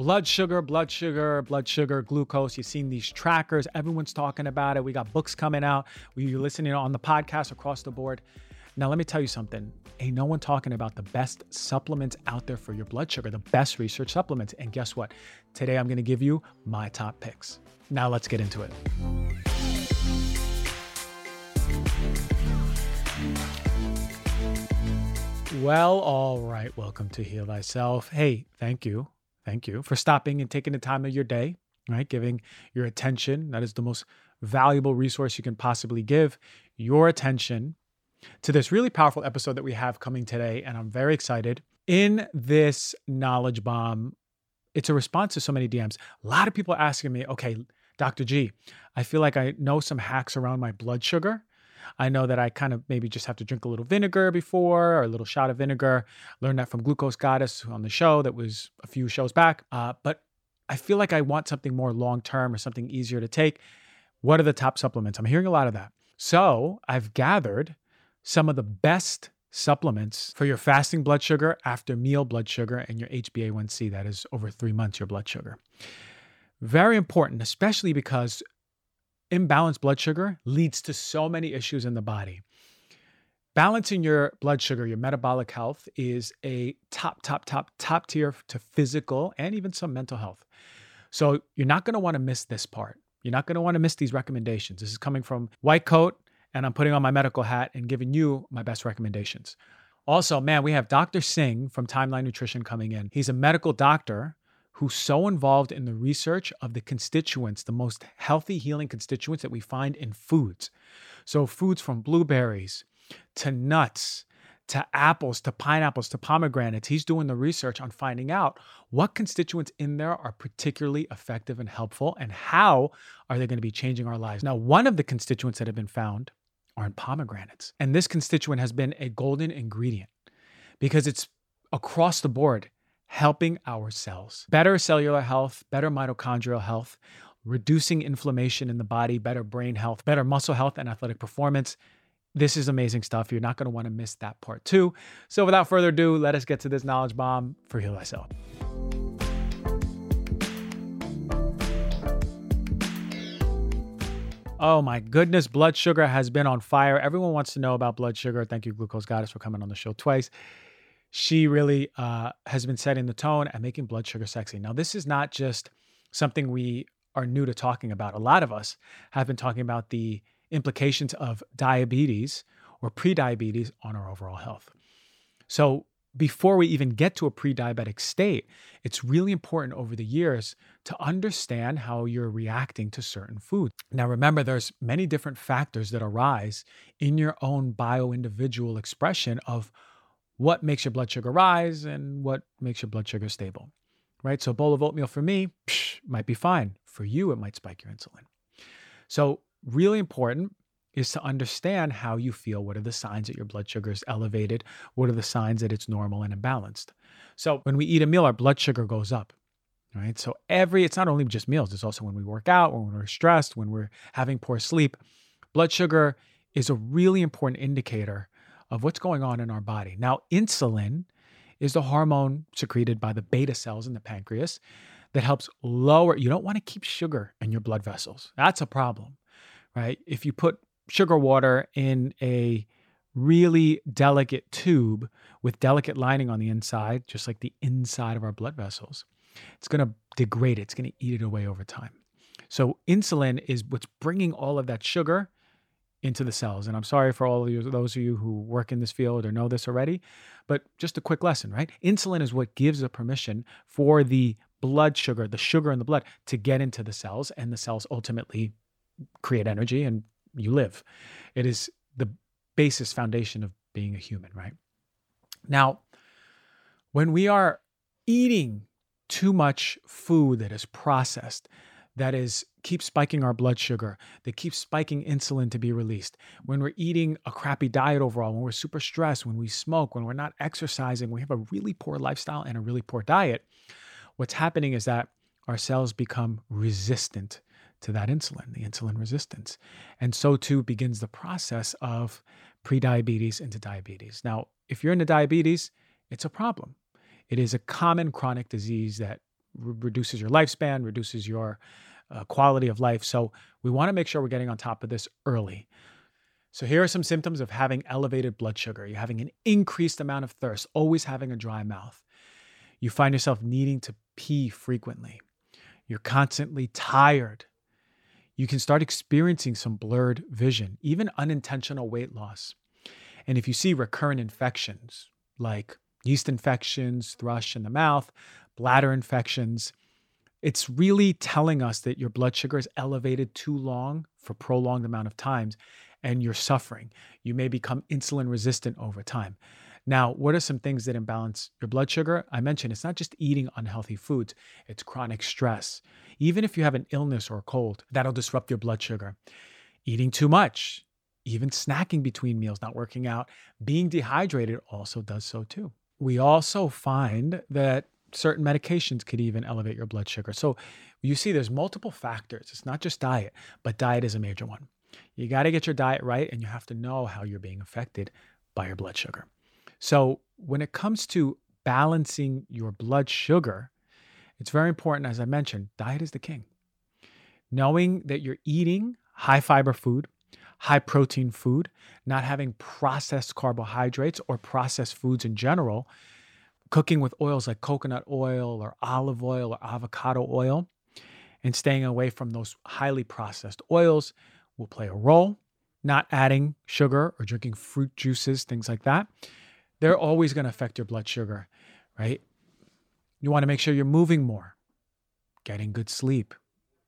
blood sugar, blood sugar, blood sugar, glucose. You've seen these trackers. Everyone's talking about it. We got books coming out. We are listening on the podcast across the board. Now, let me tell you something. Ain't no one talking about the best supplements out there for your blood sugar, the best research supplements. And guess what? Today, I'm going to give you my top picks. Now, let's get into it. Well, all right. Welcome to Heal Thyself. Hey, thank you. Thank you for stopping and taking the time of your day, right? Giving your attention. That is the most valuable resource you can possibly give your attention to this really powerful episode that we have coming today. And I'm very excited. In this knowledge bomb, it's a response to so many DMs. A lot of people are asking me, okay, Dr. G, I feel like I know some hacks around my blood sugar. I know that I kind of maybe just have to drink a little vinegar before or a little shot of vinegar. Learned that from Glucose Goddess on the show that was a few shows back. Uh, but I feel like I want something more long term or something easier to take. What are the top supplements? I'm hearing a lot of that. So I've gathered some of the best supplements for your fasting blood sugar, after meal blood sugar, and your HbA1c. That is over three months your blood sugar. Very important, especially because imbalanced blood sugar leads to so many issues in the body. Balancing your blood sugar, your metabolic health is a top, top, top, top tier to physical and even some mental health. So you're not going to want to miss this part. You're not going to want to miss these recommendations. This is coming from White Coat, and I'm putting on my medical hat and giving you my best recommendations. Also, man, we have Dr. Singh from Timeline Nutrition coming in. He's a medical doctor who's so involved in the research of the constituents, the most healthy healing constituents that we find in foods. So, foods from blueberries to nuts to apples to pineapples to pomegranates. He's doing the research on finding out what constituents in there are particularly effective and helpful and how are they going to be changing our lives. Now, one of the constituents that have been found are in pomegranates. And this constituent has been a golden ingredient because it's across the board helping our cells. Better cellular health, better mitochondrial health, reducing inflammation in the body, better brain health, better muscle health, and athletic performance. This is amazing stuff. You're not going to want to miss that part too. So, without further ado, let us get to this knowledge bomb for Heal Thyself. Oh my goodness, blood sugar has been on fire. Everyone wants to know about blood sugar. Thank you, Glucose Goddess, for coming on the show twice she really uh, has been setting the tone and making blood sugar sexy. Now, this is not just something we are new to talking about. A lot of us have been talking about the implications of diabetes or prediabetes on our overall health. So, before we even get to a pre diabetic state, it's really important over the years to understand how you're reacting to certain foods. Now, remember, there's many different factors that arise in your own bio individual expression of what makes your blood sugar rise and what makes your blood sugar stable, right? So a bowl of oatmeal for me psh, might be fine. For you, it might spike your insulin. So really important is to understand how you feel. What are the signs that your blood sugar is elevated? What are the signs that it's normal and imbalanced? So when we eat a meal, our blood sugar goes up. Right. So every, it's not only just meals, it's also when we work out, when we're stressed, when we're having poor sleep. Blood sugar is a really important indicator of what's going on in our body. Now, insulin is the hormone secreted by the beta cells in the pancreas that helps lower, you don't want to keep sugar in your blood vessels. That's a problem, right? If you put sugar water in a really delicate tube with delicate lining on the inside, just like the inside of our blood vessels, it's going to degrade it. It's going to eat it away over time. So, insulin is what's bringing all of that sugar into the cells. And I'm sorry for all of you, those of you who work in this field or know this already, but just a quick lesson, right? Insulin is what gives the permission for the blood sugar, the sugar in the blood, to get into the cells, and the cells ultimately create energy and you live. It is the basis foundation of being a human, right? Now, when we are eating too much food that is processed, that is keep spiking our blood sugar, that keeps spiking insulin to be released. When we're eating a crappy diet overall, when we're super stressed, when we smoke, when we're not exercising, we have a really poor lifestyle and a really poor diet, what's happening is that our cells become resistant to that insulin, the insulin resistance. And so too begins the process of prediabetes into diabetes. Now, if you're into diabetes, it's a problem. It is a common chronic disease that re- reduces your lifespan, reduces your uh, quality of life. So we want to make sure we're getting on top of this early. So here are some symptoms of having elevated blood sugar. You're having an increased amount of thirst, always having a dry mouth. You find yourself needing to pee frequently. You're constantly tired. You can start experiencing some blurred vision, even unintentional weight loss. And if you see recurrent infections like yeast infections, thrush in the mouth, bladder infections, it's really telling us that your blood sugar is elevated too long for prolonged amount of times and you're suffering. You may become insulin resistant over time. Now, what are some things that imbalance your blood sugar? I mentioned it's not just eating unhealthy foods, it's chronic stress. Even if you have an illness or a cold, that'll disrupt your blood sugar. Eating too much, even snacking between meals, not working out, being dehydrated also does so too. We also find that certain medications could even elevate your blood sugar. So you see, there's multiple factors. It's not just diet, but diet is a major one. You got to get your diet right, and you have to know how you're being affected by your blood sugar. So when it comes to balancing your blood sugar, it's very important, as I mentioned, diet is the king. Knowing that you're eating high fiber food, high protein food, not having processed carbohydrates or processed foods in general, cooking with oils like coconut oil or olive oil or avocado oil, and staying away from those highly processed oils will play a role. Not adding sugar or drinking fruit juices, things like that, they're always going to affect your blood sugar, right? You want to make sure you're moving more, getting good sleep.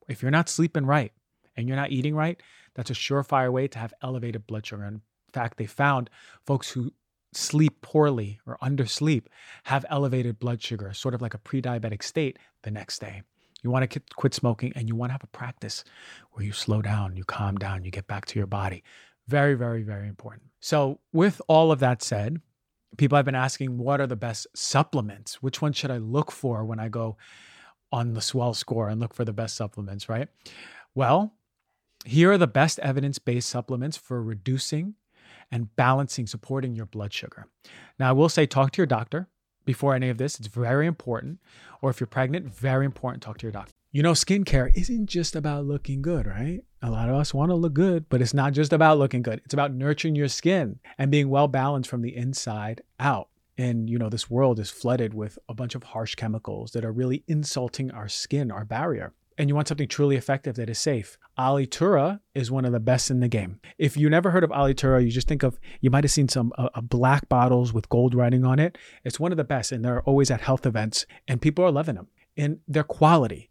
If you're not sleeping right and you're not eating right, that's a surefire way to have elevated blood sugar. In fact, they found folks who sleep poorly or undersleep have elevated blood sugar, sort of like a pre diabetic state the next day. You want to quit smoking and you want to have a practice where you slow down, you calm down, you get back to your body. Very, very, very important. So, with all of that said, people have been asking what are the best supplements? Which one should I look for when I go on the swell score and look for the best supplements, right? Well, here are the best evidence based supplements for reducing and balancing, supporting your blood sugar. Now, I will say, talk to your doctor before any of this. It's very important. Or if you're pregnant, very important, talk to your doctor. You know, skincare isn't just about looking good, right? A lot of us want to look good, but it's not just about looking good. It's about nurturing your skin and being well balanced from the inside out. And, you know, this world is flooded with a bunch of harsh chemicals that are really insulting our skin, our barrier and you want something truly effective that is safe, Alitura is one of the best in the game. If you never heard of Alitura, you just think of you might have seen some uh, uh, black bottles with gold writing on it. It's one of the best, and they're always at health events, and people are loving them. And their quality,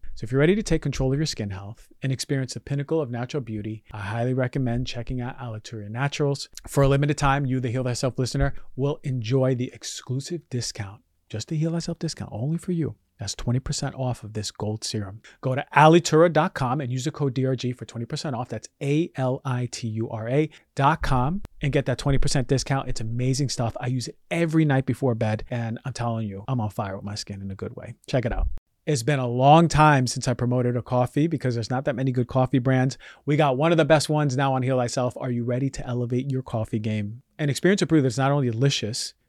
So, if you're ready to take control of your skin health and experience the pinnacle of natural beauty, I highly recommend checking out Alitura Naturals. For a limited time, you, the Heal Thyself listener, will enjoy the exclusive discount, just the Heal Thyself discount, only for you. That's 20% off of this gold serum. Go to alitura.com and use the code DRG for 20% off. That's A L I T U R A.com and get that 20% discount. It's amazing stuff. I use it every night before bed, and I'm telling you, I'm on fire with my skin in a good way. Check it out. It's been a long time since I promoted a coffee because there's not that many good coffee brands. We got one of the best ones now on Heal Thyself. Are you ready to elevate your coffee game? And experience to prove that it's not only delicious,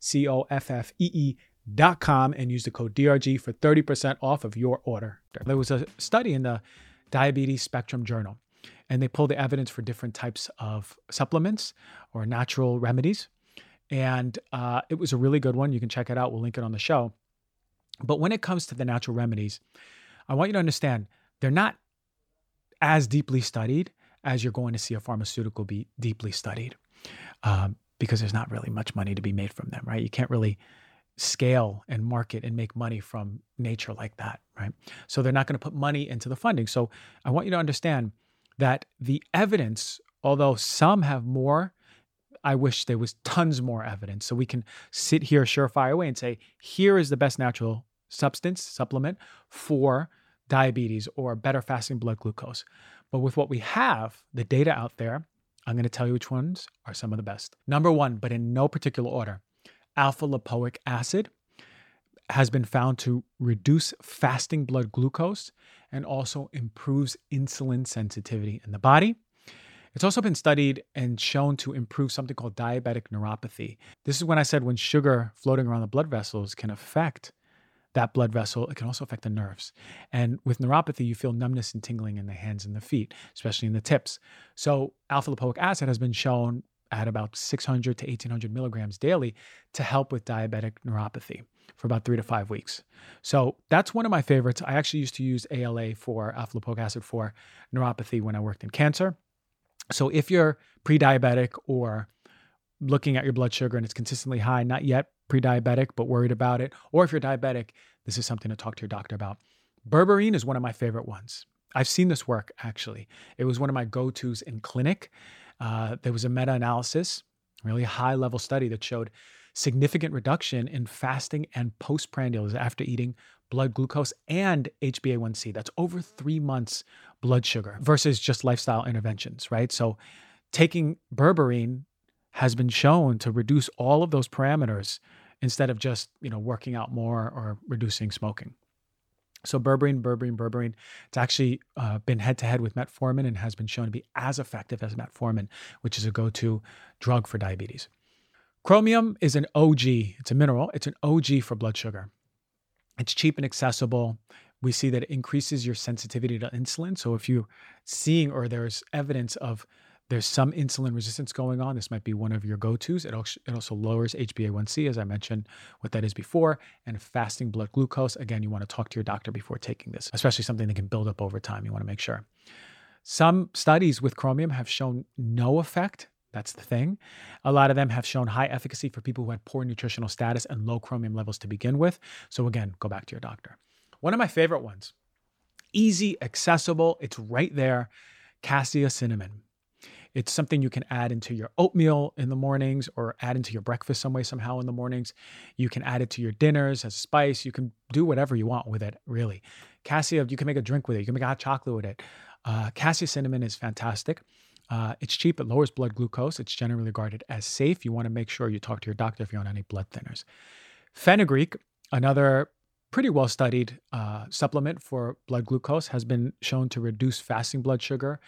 C O F F E E dot com and use the code DRG for 30% off of your order. There was a study in the Diabetes Spectrum Journal, and they pulled the evidence for different types of supplements or natural remedies and uh, it was a really good one. You can check it out. We'll link it on the show. But when it comes to the natural remedies, I want you to understand they're not as deeply studied as you're going to see a pharmaceutical be deeply studied um, because there's not really much money to be made from them, right? You can't really scale and market and make money from nature like that, right? So they're not going to put money into the funding. So I want you to understand that the evidence, although some have more I wish there was tons more evidence so we can sit here surefire way and say, here is the best natural substance, supplement for diabetes or better fasting blood glucose. But with what we have, the data out there, I'm going to tell you which ones are some of the best. Number one, but in no particular order, alpha lipoic acid has been found to reduce fasting blood glucose and also improves insulin sensitivity in the body. It's also been studied and shown to improve something called diabetic neuropathy. This is when I said when sugar floating around the blood vessels can affect that blood vessel, it can also affect the nerves. And with neuropathy, you feel numbness and tingling in the hands and the feet, especially in the tips. So, alpha lipoic acid has been shown at about 600 to 1800 milligrams daily to help with diabetic neuropathy for about three to five weeks. So that's one of my favorites. I actually used to use ALA for alpha lipoic acid for neuropathy when I worked in cancer. So if you're pre diabetic or looking at your blood sugar and it's consistently high, not yet pre diabetic, but worried about it, or if you're diabetic, this is something to talk to your doctor about. Berberine is one of my favorite ones. I've seen this work actually. It was one of my go tos in clinic. Uh, there was a meta analysis, really high level study that showed significant reduction in fasting and postprandial after eating blood glucose and HbA1c. That's over three months blood sugar versus just lifestyle interventions, right? So taking berberine has been shown to reduce all of those parameters instead of just, you know, working out more or reducing smoking. So berberine, berberine, berberine, it's actually uh, been head to head with metformin and has been shown to be as effective as metformin, which is a go-to drug for diabetes. Chromium is an OG. It's a mineral. It's an OG for blood sugar. It's cheap and accessible. We see that it increases your sensitivity to insulin. So if you're seeing or there's evidence of there's some insulin resistance going on, this might be one of your go-tos. It also, it also lowers HbA1c, as I mentioned what that is before, and fasting blood glucose. Again, you want to talk to your doctor before taking this, especially something that can build up over time. You want to make sure. Some studies with chromium have shown no effect that's the thing. A lot of them have shown high efficacy for people who had poor nutritional status and low chromium levels to begin with. So, again, go back to your doctor. One of my favorite ones, easy, accessible, it's right there cassia cinnamon. It's something you can add into your oatmeal in the mornings or add into your breakfast some way, somehow in the mornings. You can add it to your dinners as a spice. You can do whatever you want with it, really. Cassia, you can make a drink with it. You can make a hot chocolate with it. Uh, cassia cinnamon is fantastic. Uh, it's cheap, it lowers blood glucose. It's generally regarded as safe. You want to make sure you talk to your doctor if you're on any blood thinners. Fenugreek, another pretty well studied uh, supplement for blood glucose, has been shown to reduce fasting blood sugar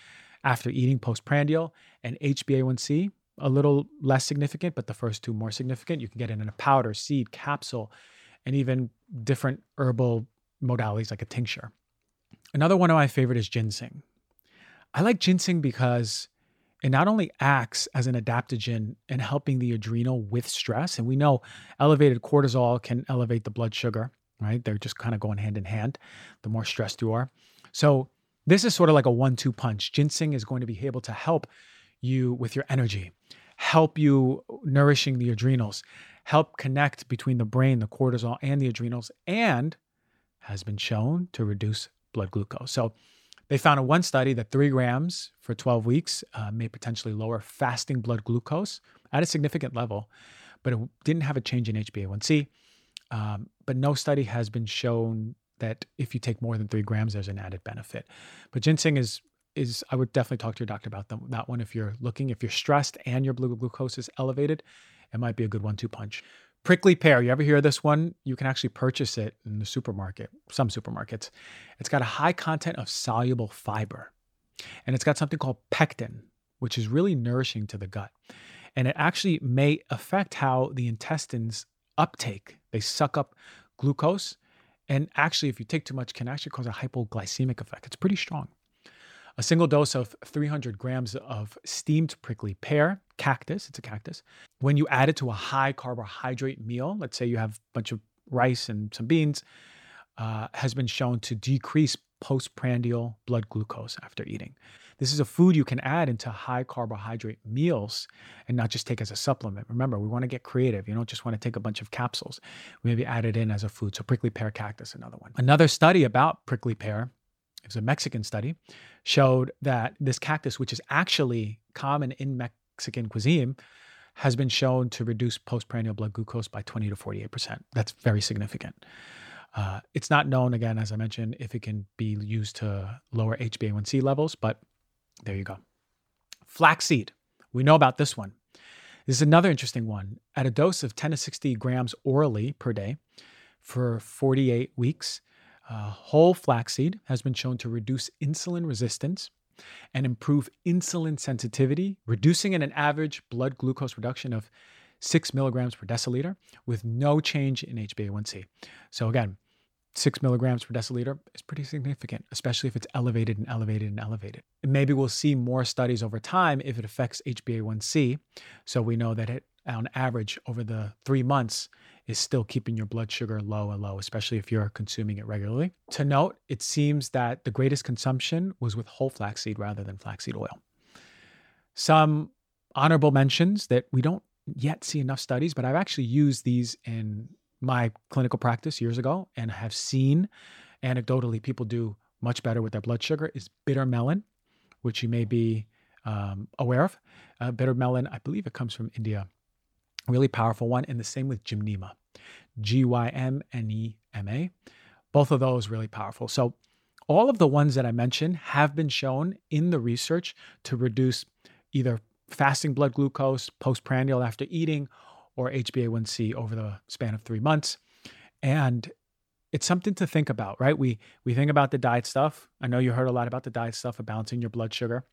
after eating postprandial and HbA1c. a little less significant, but the first two more significant. You can get it in a powder, seed, capsule, and even different herbal modalities like a tincture. Another one of my favorite is ginseng. I like ginseng because it not only acts as an adaptogen in helping the adrenal with stress, and we know elevated cortisol can elevate the blood sugar, right? They're just kind of going hand in hand the more stressed you are. So, this is sort of like a one two punch. Ginseng is going to be able to help you with your energy, help you nourishing the adrenals, help connect between the brain, the cortisol, and the adrenals, and has been shown to reduce blood glucose. So, they found in one study that three grams for 12 weeks uh, may potentially lower fasting blood glucose at a significant level, but it didn't have a change in HbA1c. Um, but no study has been shown that if you take more than three grams, there's an added benefit. But ginseng is is I would definitely talk to your doctor about them, that one if you're looking if you're stressed and your blood glucose is elevated, it might be a good one-two punch. Prickly pear, you ever hear this one? You can actually purchase it in the supermarket, some supermarkets. It's got a high content of soluble fiber, and it's got something called pectin, which is really nourishing to the gut. And it actually may affect how the intestines uptake. They suck up glucose, and actually, if you take too much, can actually cause a hypoglycemic effect. It's pretty strong. A single dose of 300 grams of steamed prickly pear, cactus, it's a cactus. When you add it to a high carbohydrate meal, let's say you have a bunch of rice and some beans, uh, has been shown to decrease postprandial blood glucose after eating. This is a food you can add into high carbohydrate meals and not just take as a supplement. Remember, we want to get creative. You don't just want to take a bunch of capsules. We Maybe add it in as a food. So prickly pear cactus, another one. Another study about prickly pear it was a Mexican study, showed that this cactus, which is actually common in Mexican cuisine, has been shown to reduce postprandial blood glucose by 20 to 48%. That's very significant. Uh, it's not known, again, as I mentioned, if it can be used to lower HbA1c levels, but there you go. Flaxseed. We know about this one. This is another interesting one. At a dose of 10 to 60 grams orally per day for 48 weeks, uh, whole flaxseed has been shown to reduce insulin resistance and improve insulin sensitivity, reducing in an average blood glucose reduction of six milligrams per deciliter with no change in HbA1c. So, again, six milligrams per deciliter is pretty significant, especially if it's elevated and elevated and elevated. And maybe we'll see more studies over time if it affects HbA1c. So, we know that it, on average, over the three months, is still keeping your blood sugar low and low, especially if you're consuming it regularly. To note, it seems that the greatest consumption was with whole flaxseed rather than flaxseed oil. Some honorable mentions that we don't yet see enough studies, but I've actually used these in my clinical practice years ago and have seen anecdotally people do much better with their blood sugar is bitter melon, which you may be um, aware of. Uh, bitter melon, I believe it comes from India really powerful one. And the same with Gymnema, G Y M N E M A. Both of those really powerful. So, all of the ones that I mentioned have been shown in the research to reduce either fasting blood glucose postprandial after eating or HbA1c over the span of three months. And it's something to think about, right? We we think about the diet stuff. I know you heard a lot about the diet stuff of balancing your blood sugar.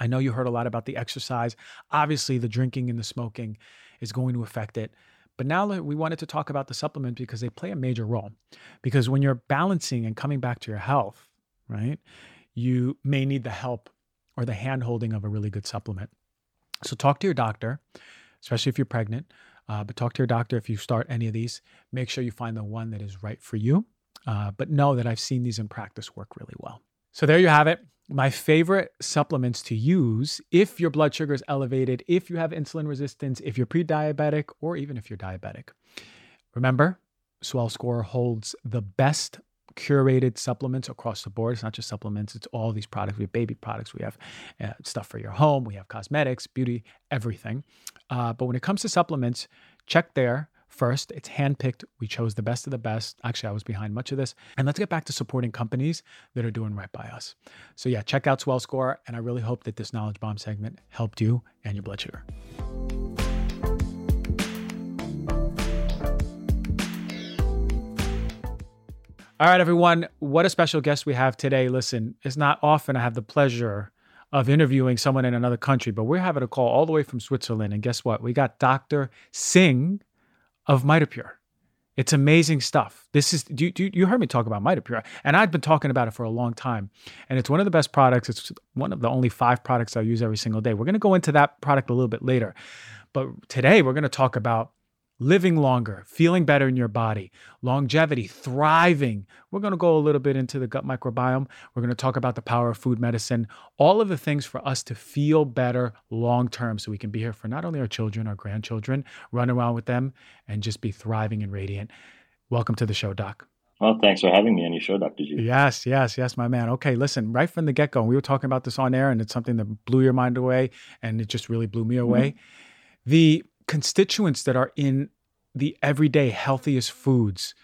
I know you heard a lot about the exercise. Obviously, the drinking and the smoking is going to affect it. But now we wanted to talk about the supplements because they play a major role. Because when you're balancing and coming back to your health, right, you may need the help or the hand holding of a really good supplement. So talk to your doctor, especially if you're pregnant. Uh, but talk to your doctor if you start any of these. Make sure you find the one that is right for you. Uh, but know that I've seen these in practice work really well. So there you have it my favorite supplements to use if your blood sugar is elevated, if you have insulin resistance, if you're pre diabetic, or even if you're diabetic. Remember, Swell Score holds the best curated supplements across the board. It's not just supplements, it's all these products. We have baby products, we have uh, stuff for your home, we have cosmetics, beauty, everything. Uh, but when it comes to supplements, check there First, it's handpicked. We chose the best of the best. Actually, I was behind much of this. And let's get back to supporting companies that are doing right by us. So, yeah, check out Swell Score. And I really hope that this Knowledge Bomb segment helped you and your blood sugar. All right, everyone. What a special guest we have today. Listen, it's not often I have the pleasure of interviewing someone in another country, but we're having a call all the way from Switzerland. And guess what? We got Dr. Singh of Mitopure. It's amazing stuff. This is you, you, heard me talk about Mitopure, and I've been talking about it for a long time. And it's one of the best products. It's one of the only five products I use every single day. We're going to go into that product a little bit later, but today we're going to talk about living longer, feeling better in your body, longevity, thriving. We're going to go a little bit into the gut microbiome. We're going to talk about the power of food medicine, all of the things for us to feel better long term so we can be here for not only our children, our grandchildren, run around with them, and just be thriving and radiant. Welcome to the show, Doc. Well, thanks for having me on your show, Dr. G. Yes, yes, yes, my man. Okay, listen, right from the get go, we were talking about this on air, and it's something that blew your mind away, and it just really blew me away. Mm-hmm. The constituents that are in the everyday healthiest foods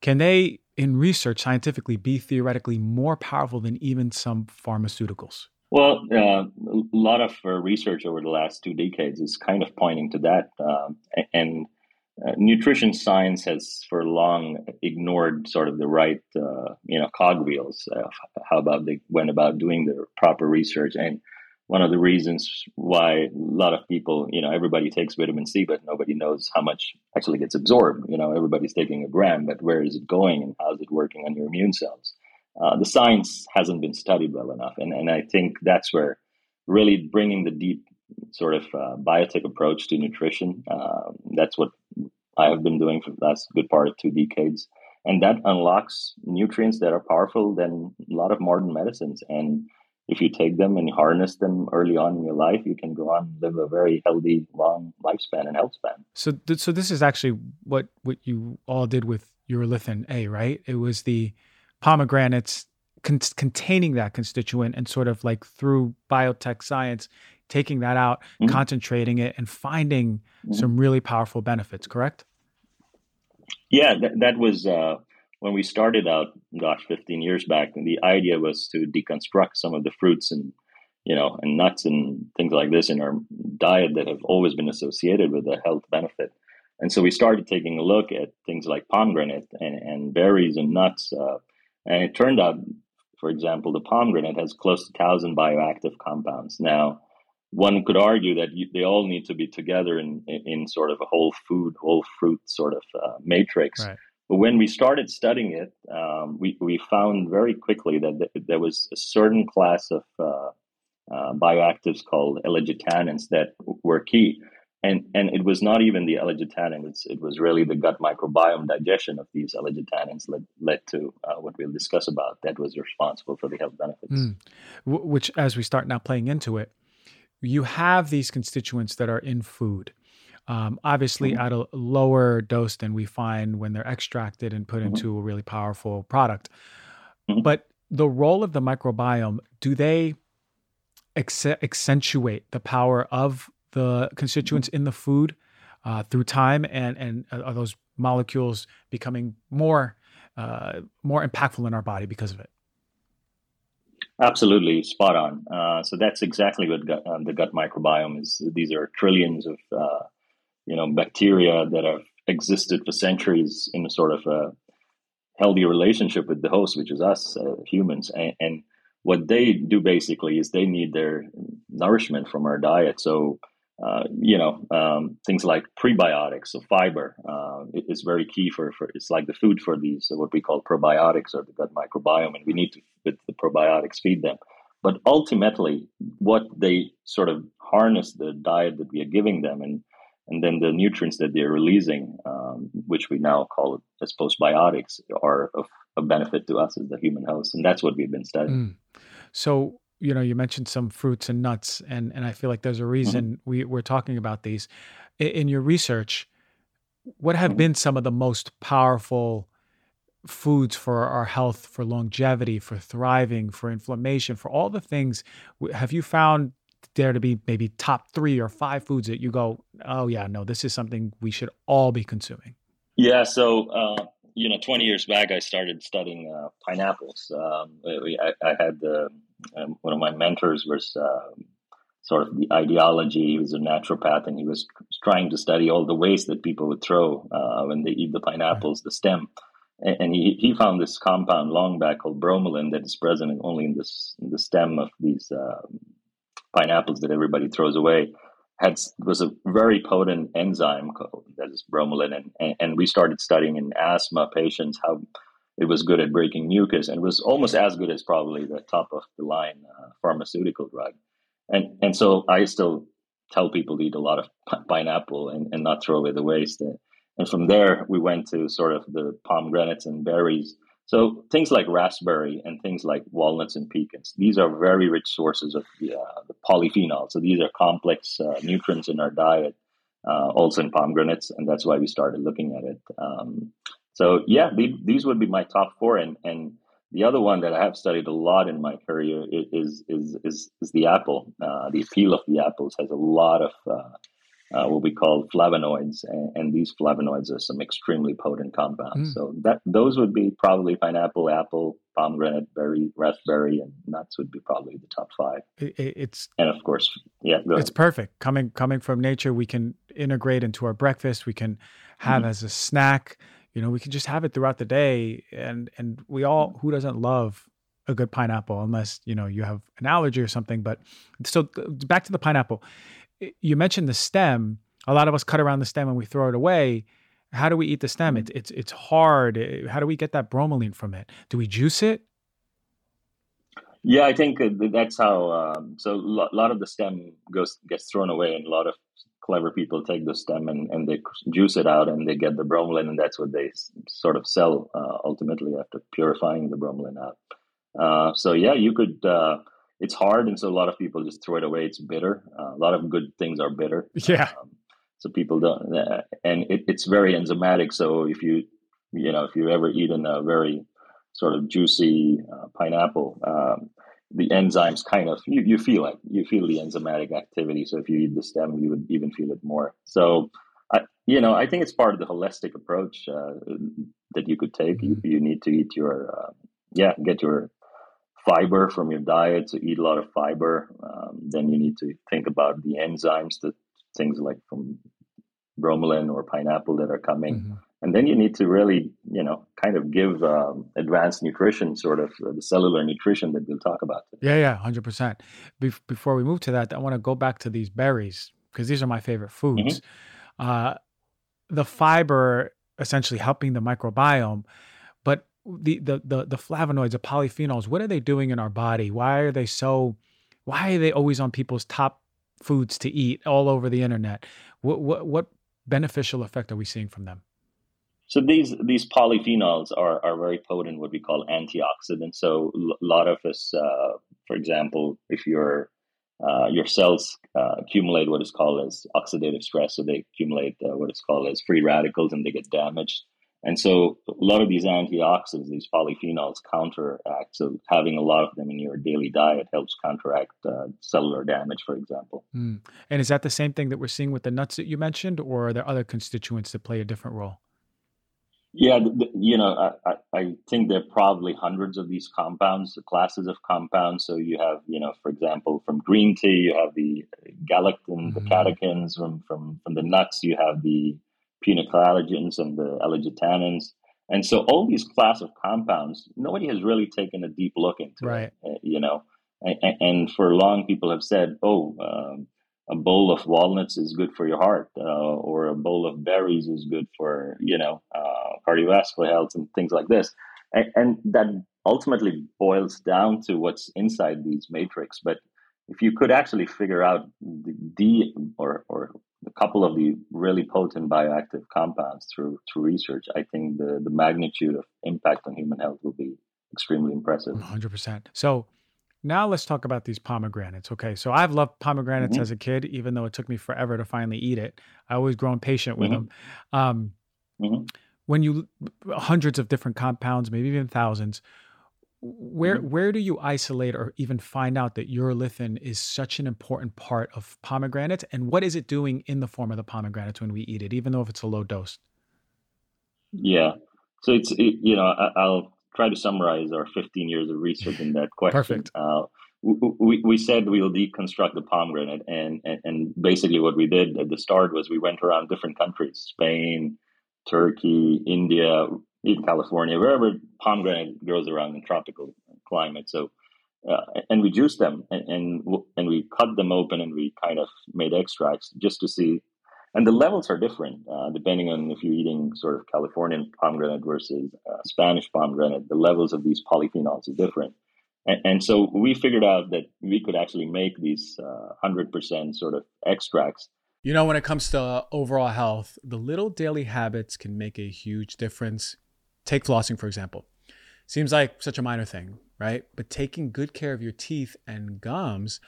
can they in research scientifically be theoretically more powerful than even some pharmaceuticals? Well uh, a lot of uh, research over the last two decades is kind of pointing to that um, and uh, nutrition science has for long ignored sort of the right uh, you know cogwheels how about they went about doing the proper research. And one of the reasons why a lot of people, you know, everybody takes vitamin C, but nobody knows how much actually gets absorbed. You know, everybody's taking a gram, but where is it going and how is it working on your immune cells? Uh, the science hasn't been studied well enough. And, and I think that's where really bringing the deep sort of uh, biotech approach to nutrition, uh, that's what I have been doing for the last good part of two decades. And that unlocks nutrients that are powerful than a lot of modern medicines. And if you take them and harness them early on in your life, you can go on and live a very healthy, long lifespan and health span. So, th- so this is actually what what you all did with urolithin A, right? It was the pomegranates con- containing that constituent, and sort of like through biotech science, taking that out, mm-hmm. concentrating it, and finding mm-hmm. some really powerful benefits. Correct? Yeah, that, that was. Uh, when we started out, gosh, 15 years back, the idea was to deconstruct some of the fruits and you know and nuts and things like this in our diet that have always been associated with a health benefit. And so we started taking a look at things like pomegranate and, and berries and nuts, uh, and it turned out, for example, the pomegranate has close to thousand bioactive compounds. Now, one could argue that you, they all need to be together in, in, in, sort of a whole food, whole fruit sort of uh, matrix. Right. But when we started studying it, um, we, we found very quickly that th- there was a certain class of uh, uh, bioactives called ellagitannins that were key. And, and it was not even the ellagitannins, it was really the gut microbiome digestion of these ellagitannins led, led to uh, what we'll discuss about that was responsible for the health benefits. Mm. Which, as we start now playing into it, you have these constituents that are in food um, obviously mm-hmm. at a lower dose than we find when they're extracted and put mm-hmm. into a really powerful product. Mm-hmm. But the role of the microbiome, do they ex- accentuate the power of the constituents in the food uh, through time, and and are those molecules becoming more uh, more impactful in our body because of it? Absolutely, spot on. Uh, so that's exactly what gut, um, the gut microbiome is. These are trillions of uh, you know bacteria that have existed for centuries in a sort of a healthy relationship with the host, which is us uh, humans, and, and, what they do basically is they need their nourishment from our diet. So uh, you know um, things like prebiotics, so fiber, uh, is very key for, for it's like the food for these what we call probiotics or the gut microbiome, and we need to with the probiotics feed them. But ultimately, what they sort of harness the diet that we are giving them and and then the nutrients that they're releasing, um, which we now call as postbiotics, are of, of benefit to us as the human host, and that's what we've been studying. Mm. So you know, you mentioned some fruits and nuts, and and I feel like there's a reason mm-hmm. we we're talking about these. In, in your research, what have mm-hmm. been some of the most powerful foods for our health, for longevity, for thriving, for inflammation, for all the things? Have you found there to be maybe top three or five foods that you go, oh yeah, no, this is something we should all be consuming? Yeah, so uh, you know, 20 years back, I started studying uh, pineapples. Um, I, I, had the, um, one of my mentors was uh, sort of the ideology. He was a naturopath, and he was trying to study all the waste that people would throw uh, when they eat the pineapples, the stem. And he, he found this compound long back called bromelain that is present only in this in the stem of these uh, pineapples that everybody throws away had was a very potent enzyme called, that is bromelain, and, and, and we started studying in asthma patients how it was good at breaking mucus, and was almost as good as probably the top of the line uh, pharmaceutical drug. And and so I still tell people to eat a lot of pineapple and, and not throw away the waste. And from there, we went to sort of the pomegranates and berries so things like raspberry and things like walnuts and pecans, these are very rich sources of the, uh, the polyphenols. So these are complex uh, nutrients in our diet, uh, also in pomegranates, and that's why we started looking at it. Um, so yeah, the, these would be my top four, and and the other one that I have studied a lot in my career is is is, is the apple. Uh, the peel of the apples has a lot of uh, what we call flavonoids, and, and, these flavonoids are some extremely potent compounds. Mm. So that those would be probably pineapple, apple, pomegranate, berry, raspberry, and nuts would be probably the top five. It, it's and of course, yeah, it's perfect coming coming from nature. We can integrate into our breakfast. We can have mm-hmm. as a snack. You know, we can just have it throughout the day, and and we all who doesn't love a good pineapple unless you know you have an allergy or something. But so back to the pineapple you mentioned the stem. A lot of us cut around the stem and we throw it away. How do we eat the stem? Mm-hmm. It's it's it's hard. How do we get that bromelain from it? Do we juice it? Yeah, I think uh, that's how. Um, so a lot of the stem goes gets thrown away, and a lot of clever people take the stem and, and they juice it out, and they get the bromelain, and that's what they sort of sell uh, ultimately after purifying the bromelain out. Uh, so yeah, you could. Uh, it's hard, and so a lot of people just throw it away. It's bitter. Uh, a lot of good things are bitter. Yeah. Um, so people don't, uh, and it, it's very enzymatic. So if you, you know, if you've ever eaten a very sort of juicy uh, pineapple, um, the enzymes kind of you, you feel it. You feel the enzymatic activity. So if you eat the stem, you would even feel it more. So, I, you know, I think it's part of the holistic approach uh, that you could take. Mm-hmm. You, you need to eat your, uh, yeah, get your fiber from your diet, to eat a lot of fiber. Um, then you need to think about the enzymes, the things like from bromelain or pineapple that are coming. Mm-hmm. And then you need to really, you know, kind of give um, advanced nutrition, sort of uh, the cellular nutrition that we'll talk about. Today. Yeah, yeah, hundred percent. before we move to that, I want to go back to these berries because these are my favorite foods. Mm-hmm. Uh, the fiber essentially helping the microbiome, the, the the the flavonoids, the polyphenols, what are they doing in our body? Why are they so? Why are they always on people's top foods to eat all over the internet? What what what beneficial effect are we seeing from them? So these these polyphenols are are very potent, what we call antioxidants. So a lot of us, uh, for example, if your uh, your cells uh, accumulate what is called as oxidative stress, so they accumulate uh, what is called as free radicals, and they get damaged. And so a lot of these antioxidants, these polyphenols, counteract. So having a lot of them in your daily diet helps counteract uh, cellular damage, for example. Mm. And is that the same thing that we're seeing with the nuts that you mentioned, or are there other constituents that play a different role? Yeah, you know, I, I think there are probably hundreds of these compounds, classes of compounds. So you have, you know, for example, from green tea, you have the galactin, mm-hmm. the catechins. From, from from the nuts, you have the phenylphthaleins and the ellagitannins. And so all these class of compounds, nobody has really taken a deep look into right. it, eh, you know. And, and, for long, people have said, "Oh, um, a bowl of walnuts is good for your heart, uh, or a bowl of berries is good for you know uh, cardiovascular health and things like this." And, and that ultimately boils down to what's inside these matrix. But if you could actually figure out the, the or or a couple of the really potent bioactive compounds through through research, I think the the magnitude of impact on human health will be extremely impressive. 100%. So now let's talk about these pomegranates. Okay, so I've loved pomegranates mm-hmm. as a kid, even though it took me forever to finally eat it. I always grown patient with mm-hmm. them. Um, mm-hmm. When you hundreds of different compounds, maybe even thousands, where mm-hmm. where do you isolate or even find out that urolithin is such an important part of pomegranate and what is it doing in the form of the pomegranate when we eat it even though if it's a low dose? Yeah. So it's it, you know I, will try to summarize our 15 years of research in that question. Perfect. Uh, we, we said we'll deconstruct the pomegranate and, and and basically what we did at the start was we went around different countries spain turkey india in California, wherever pomegranate grows around in tropical climate. So uh, and we juice them and, and, and we cut them open and we kind of made extracts just to see and the levels are different uh, depending on if you're eating sort of Californian pomegranate versus uh, Spanish pomegranate. The levels of these polyphenols are different, and, and, so we figured out that we could actually make these uh, hundred percent sort of extracts. You know, when it comes to overall health, the little daily habits can make a huge difference. Take flossing, for example. Seems like such a minor thing, right? But taking good care of your teeth and gums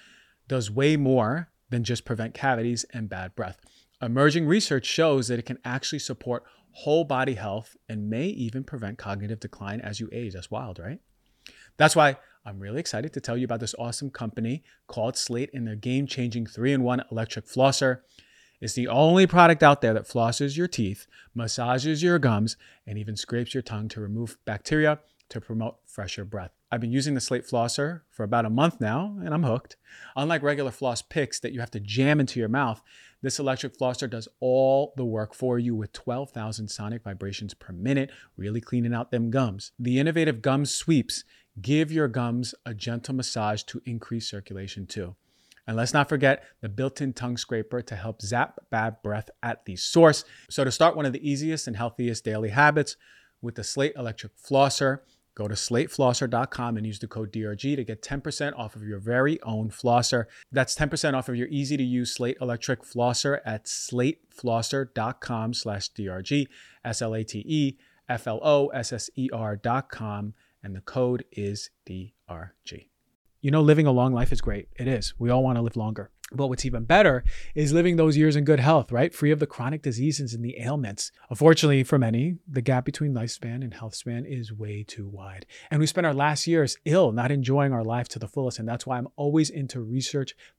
does way more than just prevent cavities and bad breath. Emerging research shows that it can actually support whole body health and may even prevent cognitive decline as you age. That's wild, right? That's why I'm really excited to tell you about this awesome company called Slate and their game changing 3 in 1 electric flosser. It's the only product out there that flosses your teeth, massages your gums, and even scrapes your tongue to remove bacteria to promote fresher breath. I've been using the Slate flosser for about a month now, and I'm hooked. Unlike regular floss picks that you have to jam into your mouth, this electric flosser does all the work for you with 12,000 sonic vibrations per minute, really cleaning out them gums. The innovative gum sweeps give your gums a gentle massage to increase circulation too. And let's not forget the built in tongue scraper to help zap bad breath at the source. So, to start one of the easiest and healthiest daily habits with the Slate Electric Flosser, Go to slateflosser.com and use the code DRG to get 10% off of your very own flosser. That's 10% off of your easy to use Slate electric flosser at slateflosser.com slash DRG, S L A T E F L O S S E R.com, and the code is DRG. You know, living a long life is great. It is. We all want to live longer. But what's even better is living those years in good health, right? Free of the chronic diseases and the ailments. Unfortunately, for many, the gap between lifespan and health span is way too wide. And we spend our last years ill, not enjoying our life to the fullest. And that's why I'm always into research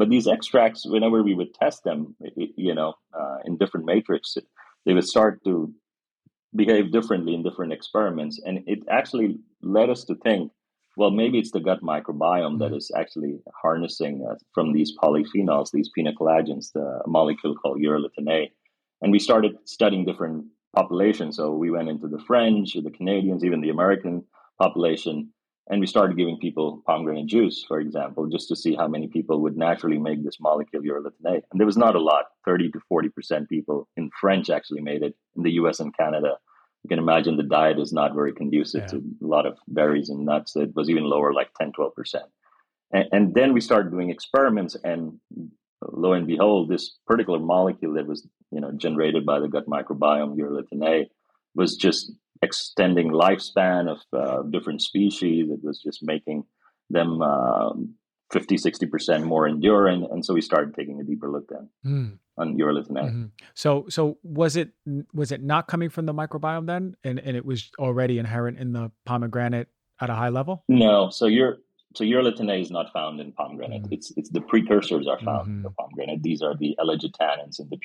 But these extracts, whenever we would test them, you know, uh, in different matrix, they would start to behave differently in different experiments, and it actually led us to think, well, maybe it's the gut microbiome that mm-hmm. is actually harnessing uh, from these polyphenols, these punicalagins, the molecule called urolithin A, and we started studying different populations. So we went into the French, the Canadians, even the American population, and we started giving people pomegranate juice, for example, just to see how many people would naturally make this molecule urolithin A. And there was not a lot. 30 to 40% people in French actually made it. In the US and Canada, you can imagine the diet is not very conducive yeah. to a lot of berries and nuts. It was even lower, like 10, 12%. And, and then we started doing experiments, and lo and behold, this particular molecule that was you know generated by the gut microbiome, urolithin A, was just extending lifespan of uh, different species. It was just making them um, 50, 60% more enduring. And so we started taking a deeper look then mm. on urolithin A. Mm-hmm. So, so was it, was it not coming from the microbiome then? And, and it was already inherent in the pomegranate at a high level? No. So you're, so urolithin A is not found in pomegranate. Mm-hmm. It's it's the precursors are found mm-hmm. in the pomegranate. These are the ellagitannins and the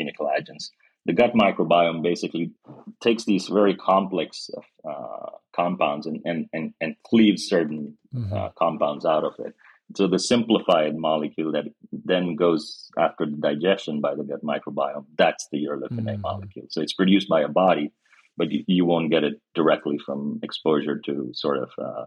punicalagins the gut microbiome basically takes these very complex uh, compounds and, and, and, and cleaves certain mm-hmm. uh, compounds out of it. So the simplified molecule that then goes after the digestion by the gut microbiome, that's the urolithin A mm-hmm. molecule. So it's produced by a body, but you, you won't get it directly from exposure to sort of uh,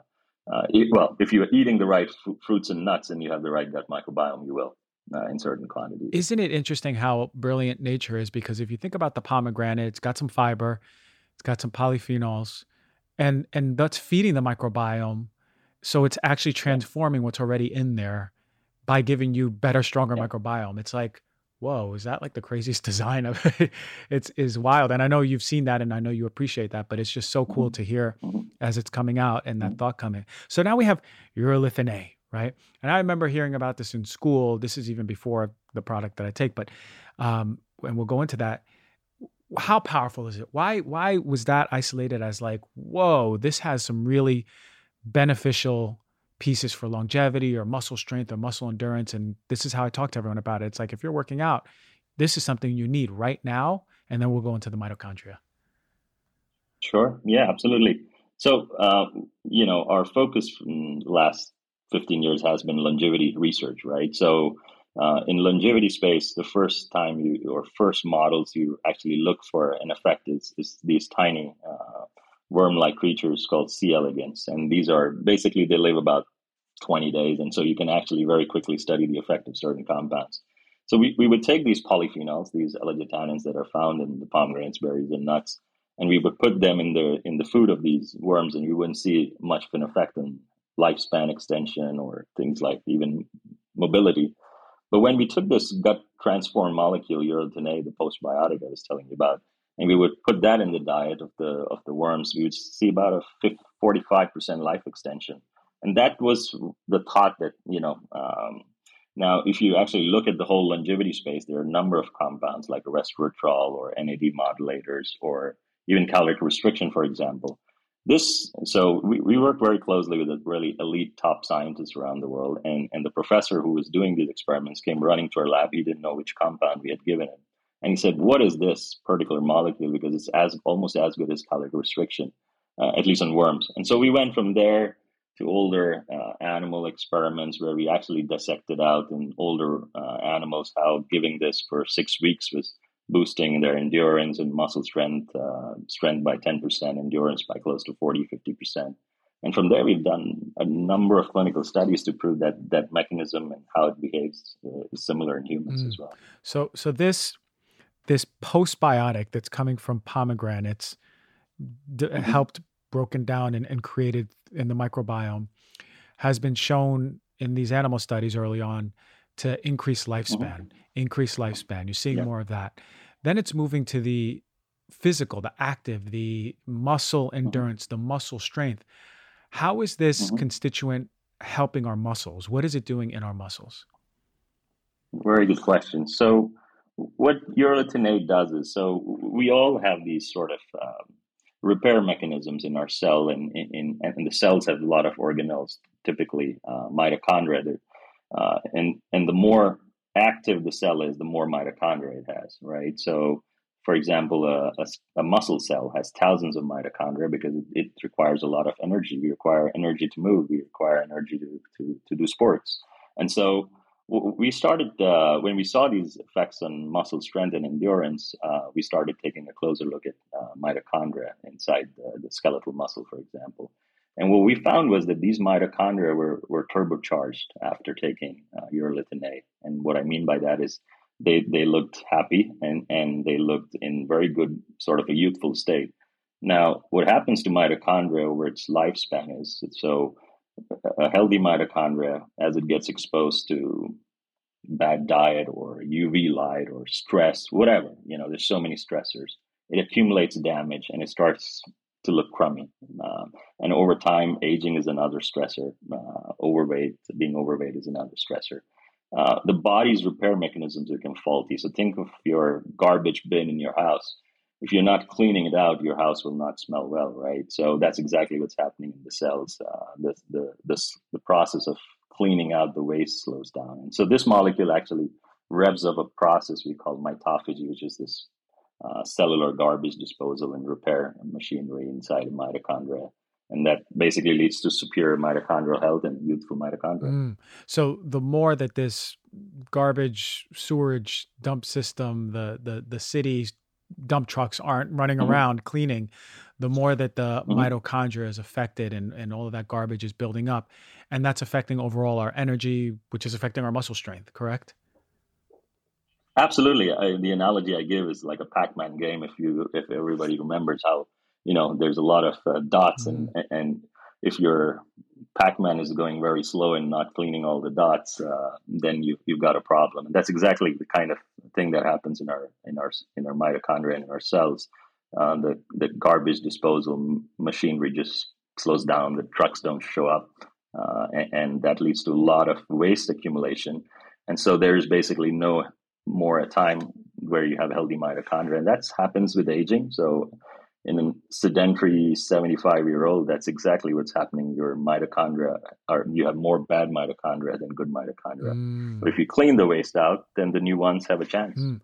uh, eat, well, if you're eating the right f- fruits and nuts and you have the right gut microbiome, you will uh, in certain quantities. Isn't it interesting how brilliant nature is? Because if you think about the pomegranate, it's got some fiber, it's got some polyphenols, and and that's feeding the microbiome. So it's actually transforming what's already in there by giving you better, stronger yeah. microbiome. It's like, whoa, is that like the craziest design of it? it's is wild. And I know you've seen that and I know you appreciate that, but it's just so cool mm-hmm. to hear mm-hmm. as it's coming out and that mm-hmm. thought coming. So now we have urolithin A right? And I remember hearing about this in school. This is even before the product that I take, but um, and we'll go into that. How powerful is it? Why why was that isolated as like, whoa, this has some really beneficial pieces for longevity or muscle strength or muscle endurance? And this is how I talk to everyone about it. It's like if you're working out, this is something you need right now, and then we'll go into the mitochondria. Sure. Yeah, absolutely. So, uh, you know, our focus from last 15 years has been longevity research, right? So uh, in longevity space, the first time you or first models you actually look for an effect is, is these tiny uh, worm-like creatures called C. elegans, and these are basically they live about 20 days, and so you can actually very quickly study the effect of certain compounds. So we, we would take these polyphenols, these ellagitannins that are found in the pomegranates, berries, and nuts, and we would put them in the in the food of these worms, and you wouldn't see much of an effect on lifespan extension or things like even mobility. But when we took this gut transform molecule, urolithin A, the postbiotic I was telling you about, and we would put that in the diet of the of the worms, we would see about a 45% life extension. And that was the thought that, you know, um, now if you actually look at the whole longevity space, there are a number of compounds like resveratrol or NAD modulators or even caloric restriction, for example, this so we, we work very closely with really elite top scientists around the world and, and the professor who was doing these experiments came running to our lab. He didn't know which compound we had given him. And he said what is this particular molecule? Because it's as almost as good as caloric restriction uh, at least on worms. And so we went from there to older uh, animal experiments where we actually dissected out in older uh, animals how giving this for six weeks was boosting their endurance and muscle strength, uh, strength by 10%, endurance by close to 40, 50%. And from there, we've done a number of clinical studies to prove that that mechanism and how it behaves uh, is similar in humans mm. as well. So, so this this postbiotic that's coming from pomegranates d- mm-hmm. helped broken down and, and created in the microbiome has been shown in these animal studies early on to increase lifespan, mm-hmm. increase lifespan. You're seeing more of that. Then it's moving to the physical, the active, the muscle mm-hmm. endurance, mm-hmm. the muscle strength. How is this mm-hmm. constituent helping our muscles? What is it doing in our muscles? Very good question. So, what urolithin does is so we all have these sort of um, repair mechanisms in our cell, and, in, and the cells have a lot of organelles, typically uh, mitochondria. Uh, and and the more active the cell is, the more mitochondria it has, right? So, for example, a, a, a muscle cell has thousands of mitochondria because it, it, requires a lot of energy. We require energy to move. We require energy to to, to do sports. And so we started uh, when we saw these effects on muscle strength and endurance. Uh, we started taking a closer look at uh, mitochondria inside the, the skeletal muscle, for example. And what we found was that these mitochondria were, were turbocharged after taking uh, urolithin A. And what I mean by that is they, they looked happy and, and they looked in very good, sort of a youthful state. Now, what happens to mitochondria over its lifespan is so a healthy mitochondria, as it gets exposed to bad diet or UV light or stress, whatever, you know, there's so many stressors, it accumulates damage and it starts to look crummy. Uh, and over time, aging is another stressor. Uh, overweight, being overweight is another stressor. Uh, the body's repair mechanisms become faulty. So think of your garbage bin in your house. If you're not cleaning it out, your house will not smell well, right? So that's exactly what's happening in the cells. Uh, the, the, the, the process of cleaning out the waste slows down. And so this molecule actually revs up a process we call mitophagy, which is this uh, cellular garbage disposal and repair machinery inside the mitochondria. And that basically leads to superior mitochondrial health and youthful mitochondria. Mm. So the more that this garbage sewerage dump system, the the the cities dump trucks aren't running mm-hmm. around cleaning, the more that the mm-hmm. mitochondria is affected and, and all of that garbage is building up. And that's affecting overall our energy, which is affecting our muscle strength, correct? Absolutely. I, the analogy I give is like a Pac-Man game. If you, if everybody remembers how, you know, there's a lot of uh, dots mm-hmm. and, and if your Pac-Man is going very slow and not cleaning all the dots, uh, then you, you've got a problem. And that's exactly the kind of thing that happens in our in our in our mitochondria and in our cells. Uh, the the garbage disposal machinery just slows down. The trucks don't show up, uh, and, and, that leads to a lot of waste accumulation. And so there's basically no more a time where you have healthy mitochondria, and that happens with aging. So in a sedentary 75 year old, that's exactly what's happening. Your mitochondria are, you have more bad mitochondria than good mitochondria. Mm. But if you clean the waste out, then the new ones have a chance mm.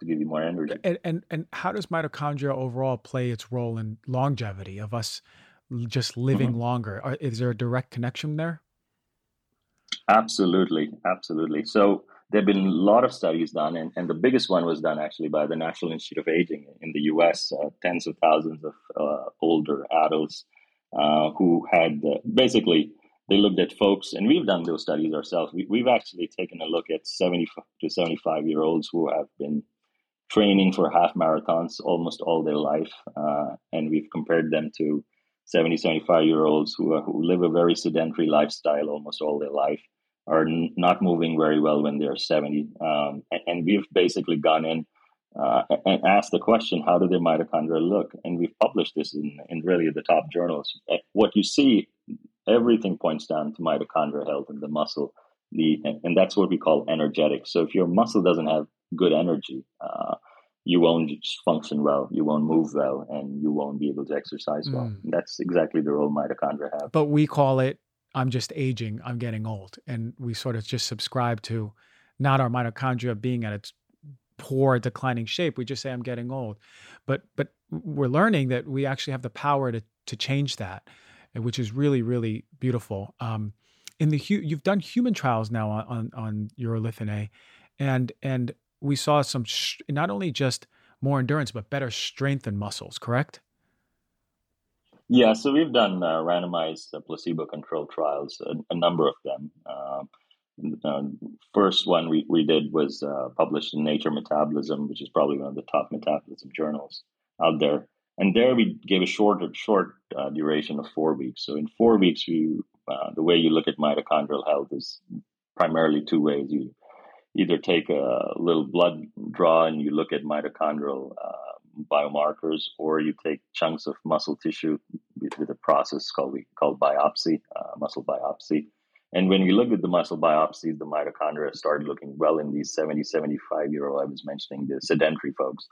to give you more energy. And, and, and how does mitochondria overall play its role in longevity of us just living mm-hmm. longer? Is there a direct connection there? Absolutely. Absolutely. So, there have been a lot of studies done, and, and the biggest one was done actually by the National Institute of Aging in the US, uh, tens of thousands of uh, older adults uh, who had uh, basically they looked at folks, and we've done those studies ourselves. We, have actually taken a look at 70 to 75 year olds who have been training for half marathons almost all their life, uh, and we've compared them to 70, 75 year olds who, who live a very sedentary lifestyle almost all their life are n- not moving very well when they're 70. Um, and, and, we've basically gone in uh, and asked the question, how do their mitochondria look? And we've published this in, in really the top journals. Uh, what you see, everything points down to mitochondria health and the muscle. The, and, and that's what we call energetic. So if your muscle doesn't have good energy, uh, you won't function well, you won't move well, and you won't be able to exercise well. Mm. That's exactly the role mitochondria have. But we call it I'm just aging, I'm getting old. And we sort of just subscribe to not our mitochondria being at its poor declining shape. We just say I'm getting old. But but we're learning that we actually have the power to to change that, which is really, really beautiful. Um, in the you've done human trials now on on, on urolithin A, and and we saw some sh- not only just more endurance but better strength and muscles. Correct? Yeah, so we've done uh, randomized uh, placebo-controlled trials, a, a, number of them. Um, uh, first one we, we did was uh, published in Nature Metabolism, which is probably one of the top metabolism journals out there. And there we gave a short short uh, duration of four weeks. So in four weeks, we uh, the way you look at mitochondrial health is primarily two ways. You either take a little blood draw and you look at mitochondrial biomarkers, or you take chunks of muscle tissue with, a process called we call biopsy, uh, muscle biopsy. And when we looked at the muscle biopsies, the mitochondria started looking well in these 70, 75 year old I was mentioning, the sedentary folks.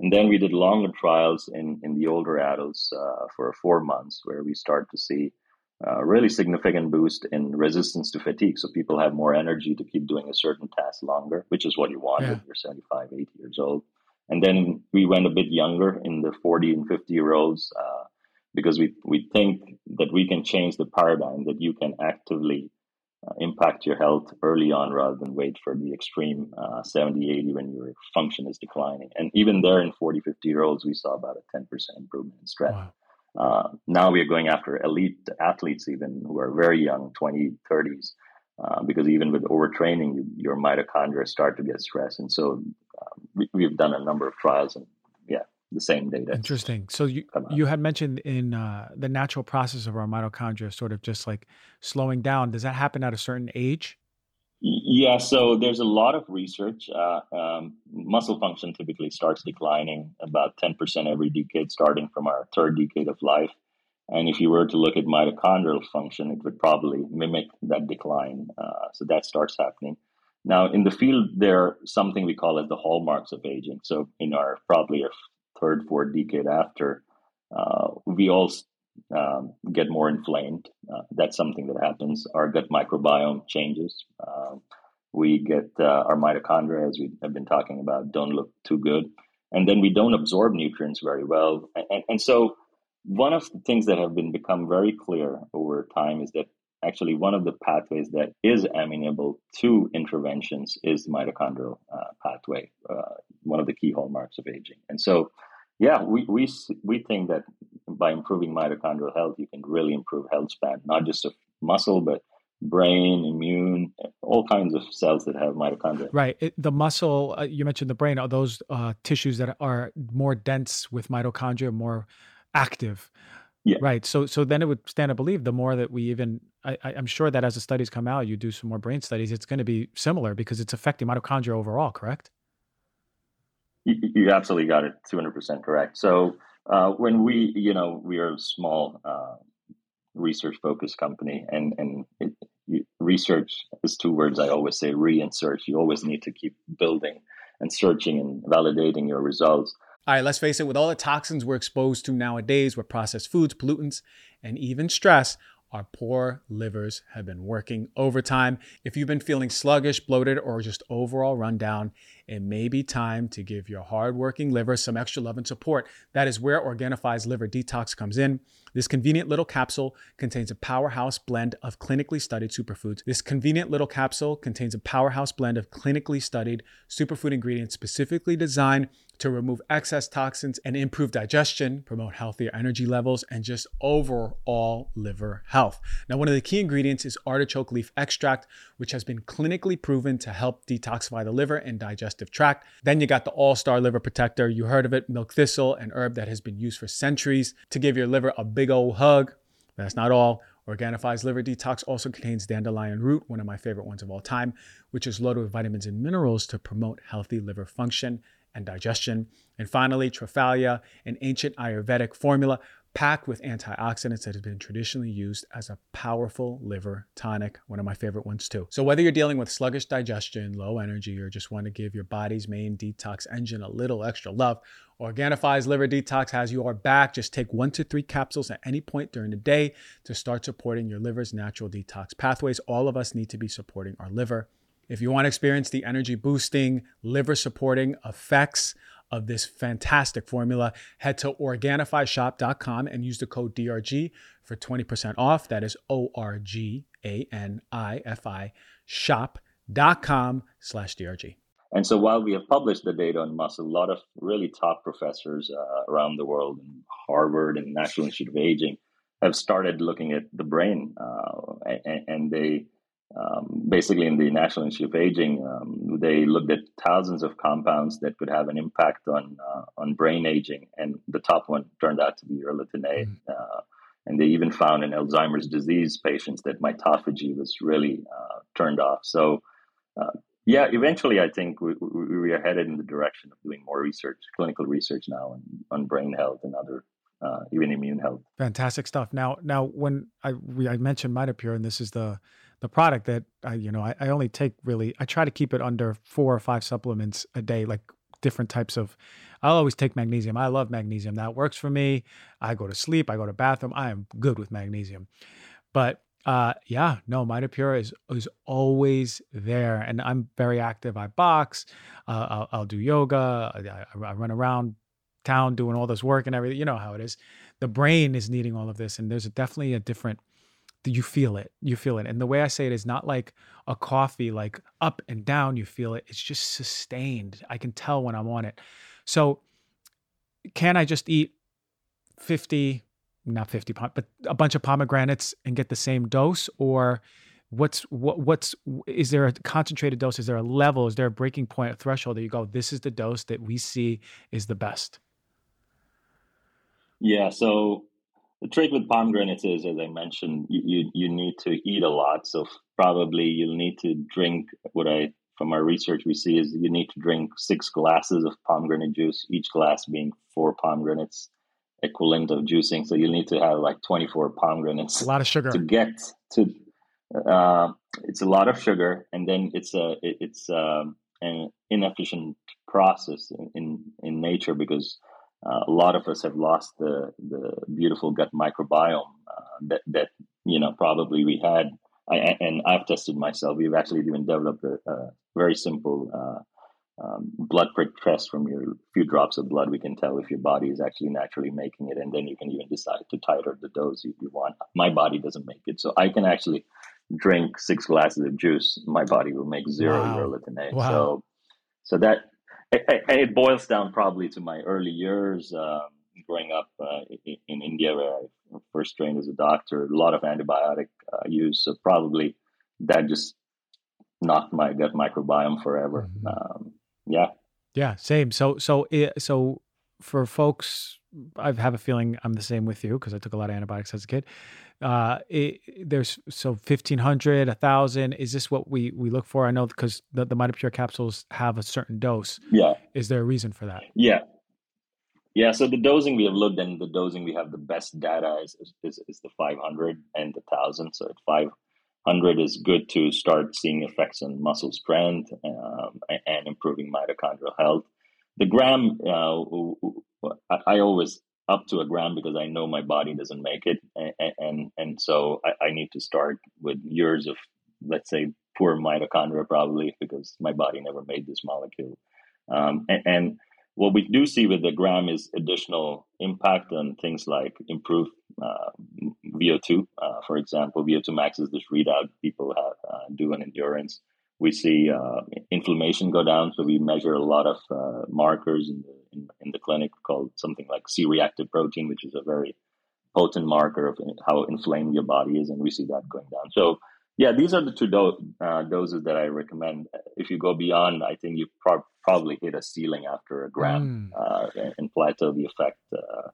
And then we did longer trials in, in the older adults uh, for four months, where we start to see a uh, really significant boost in resistance to fatigue. So people have more energy to keep doing a certain task longer, which is what you want yeah. when you're 75, 80 years old. And then we went a bit younger in the 40 and 50 year olds uh, because we, we think that we can change the paradigm that you can actively uh, impact your health early on rather than wait for the extreme uh, 70, 80 when your function is declining. And even there in 40, 50 year olds, we saw about a 10% improvement in strength. Wow. Uh, now we are going after elite athletes, even who are very young, 20, 30s, uh, because even with overtraining, you, your mitochondria start to get stressed. And so uh, we, have done a number of trials and yeah, the same data. Interesting. So you you had mentioned in uh, the natural process of our mitochondria sort of just like slowing down. Does that happen at a certain age? Yeah, so there's a lot of research. Uh, um, muscle function typically starts declining about 10% every decade, starting from our third decade of life. And if you were to look at mitochondrial function, it would probably mimic that decline. Uh, so that starts happening. Now, in the field, there are something we call as the hallmarks of aging. So, in our probably our third, fourth decade after, uh, we all um, get more inflamed. Uh, that's something that happens. Our gut microbiome changes. Um, we get uh, our mitochondria, as we have been talking about, don't look too good. And then we don't absorb nutrients very well. And, and, and so, one of the things that have been become very clear over time is that actually one of the pathways that is amenable to interventions is the mitochondrial uh, pathway, uh, one of the key hallmarks of aging. And so, yeah, we, we, we think that by improving mitochondrial health, you can really improve health span, not just of muscle, but brain, immune, all kinds of cells that have mitochondria. Right. It, the muscle, uh, you mentioned the brain, are those uh, tissues that are more dense with mitochondria, more active. Yeah. Right. So so then it would stand to believe the more that we even I, I'm sure that as the studies come out, you do some more brain studies, it's going to be similar because it's affecting mitochondria overall, correct? You, you absolutely got it 200% correct. So uh, when we, you know, we are a small uh, research focused company and, and it, you, research is two words I always say re and search. You always need to keep building and searching and validating your results. All right, let's face it, with all the toxins we're exposed to nowadays with processed foods, pollutants, and even stress, our poor livers have been working overtime. If you've been feeling sluggish, bloated, or just overall run down, it may be time to give your hardworking liver some extra love and support. That is where Organifi's Liver Detox comes in. This convenient little capsule contains a powerhouse blend of clinically studied superfoods. This convenient little capsule contains a powerhouse blend of clinically studied superfood ingredients specifically designed to remove excess toxins and improve digestion, promote healthier energy levels, and just overall liver health. Now, one of the key ingredients is artichoke leaf extract, which has been clinically proven to help detoxify the liver and digestive tract. Then you got the All Star Liver Protector. You heard of it, milk thistle, an herb that has been used for centuries to give your liver a big old hug. That's not all. Organifi's Liver Detox also contains dandelion root, one of my favorite ones of all time, which is loaded with vitamins and minerals to promote healthy liver function and digestion. And finally, Triphala, an ancient Ayurvedic formula packed with antioxidants that has been traditionally used as a powerful liver tonic, one of my favorite ones too. So whether you're dealing with sluggish digestion, low energy, or just want to give your body's main detox engine a little extra love, Organifi's Liver Detox has your back. Just take one to three capsules at any point during the day to start supporting your liver's natural detox pathways. All of us need to be supporting our liver. If you want to experience the energy boosting, liver supporting effects of this fantastic formula, head to OrganifiShop.com and use the code DRG for 20% off. That is O R G A N I F I shop.com slash DRG. And so while we have published the data on muscle, a lot of really top professors uh, around the world, Harvard and National Institute of Aging, have started looking at the brain, uh, and, and, they um, basically in the National Institute of Aging, um, they looked at thousands of compounds that could have an impact on uh, on brain aging, and the top one turned out to be urolithin A. Mm. Uh, and they even found in Alzheimer's disease patients that mitophagy was really uh, turned off. So, uh, yeah, eventually, I think we, we, are headed in the direction of doing more research, clinical research now on, on brain health and other uh, even immune health. Fantastic stuff. Now, now when I we, I mentioned MitoPure, and this is the the product that I, you know, I, I only take really, I try to keep it under four or five supplements a day, like different types of, I'll always take magnesium. I love magnesium. That works for me. I go to sleep, I go to bathroom. I am good with magnesium. But uh, yeah, no, MitoPure is is always there, and I'm very active. I box, uh, I'll, I'll, do yoga, I, I, run around town doing all this work and everything. You know how it is. The brain is needing all of this, and there's definitely a different you feel it you feel it. And the way i say it is not like a coffee like up and down you feel it it's just sustained. I can tell when i'm on it. So can i just eat 50 not 50 but a bunch of pomegranates and get the same dose? Or what's what what's is there a concentrated dose? Is there a level? Is there a breaking point a threshold that you go this is the dose that we see is the best yeah so the trick with pomegranates is, as I mentioned, you, you, need to eat a lot. So probably you'll need to drink what I from our research we see is you need to drink six glasses of pomegranate juice, each glass being four pomegranates equivalent of juicing. So you'll need to have like 24 pomegranates. A lot of sugar to get to. Uh, it's a lot of sugar, and then it's a it, it's um, an inefficient process in, in, in nature because uh, a lot of us have lost the the beautiful gut microbiome uh, that that you know probably we had. I, and I've tested myself. We've actually even developed a, a very simple uh, um, blood prick test from your few drops of blood, we can tell if your body is actually naturally making it, and then you can even decide to titrate the dose if you want. My body doesn't make it, so I can actually drink six glasses of juice. My body will make zero wow. urolithin A. Wow. So, so that it boils down probably to my early years um, growing up uh, in, in, India, where I first trained as a doctor. A lot of antibiotic uh, use, so probably that just knocked my gut microbiome forever. Mm-hmm. Um, yeah. Yeah, same. So so so for folks I have a feeling I'm the same with you because I took a lot of antibiotics as a kid. Uh, it, there's so 1500, 1000. Is this what we, we look for? I know because the, the MitoPure capsules have a certain dose. Yeah. Is there a reason for that? Yeah. Yeah. So the dosing we have looked and the dosing we have the best data is, is, is the 500 and the 1000. So at 500 is good to start seeing effects on muscle strength um, and improving mitochondrial health. The gram, uh, I, I always up to a gram because I know my body doesn't make it, and and, and so I, I, need to start with years of let's say poor mitochondria probably because my body never made this molecule, um, and, and, what we do see with the gram is additional impact on things like improved uh, VO2, uh, for example. VO2 max is this readout people have, uh, do in endurance we see uh, inflammation go down. So we measure a lot of uh, markers in the, in, in, the clinic called something like C-reactive protein, which is a very potent marker of how inflamed your body is, and we see that going down. So yeah, these are the two do- uh, doses that I recommend. If you go beyond, I think you pro- probably hit a ceiling after a gram mm. and plateau the effect. Uh,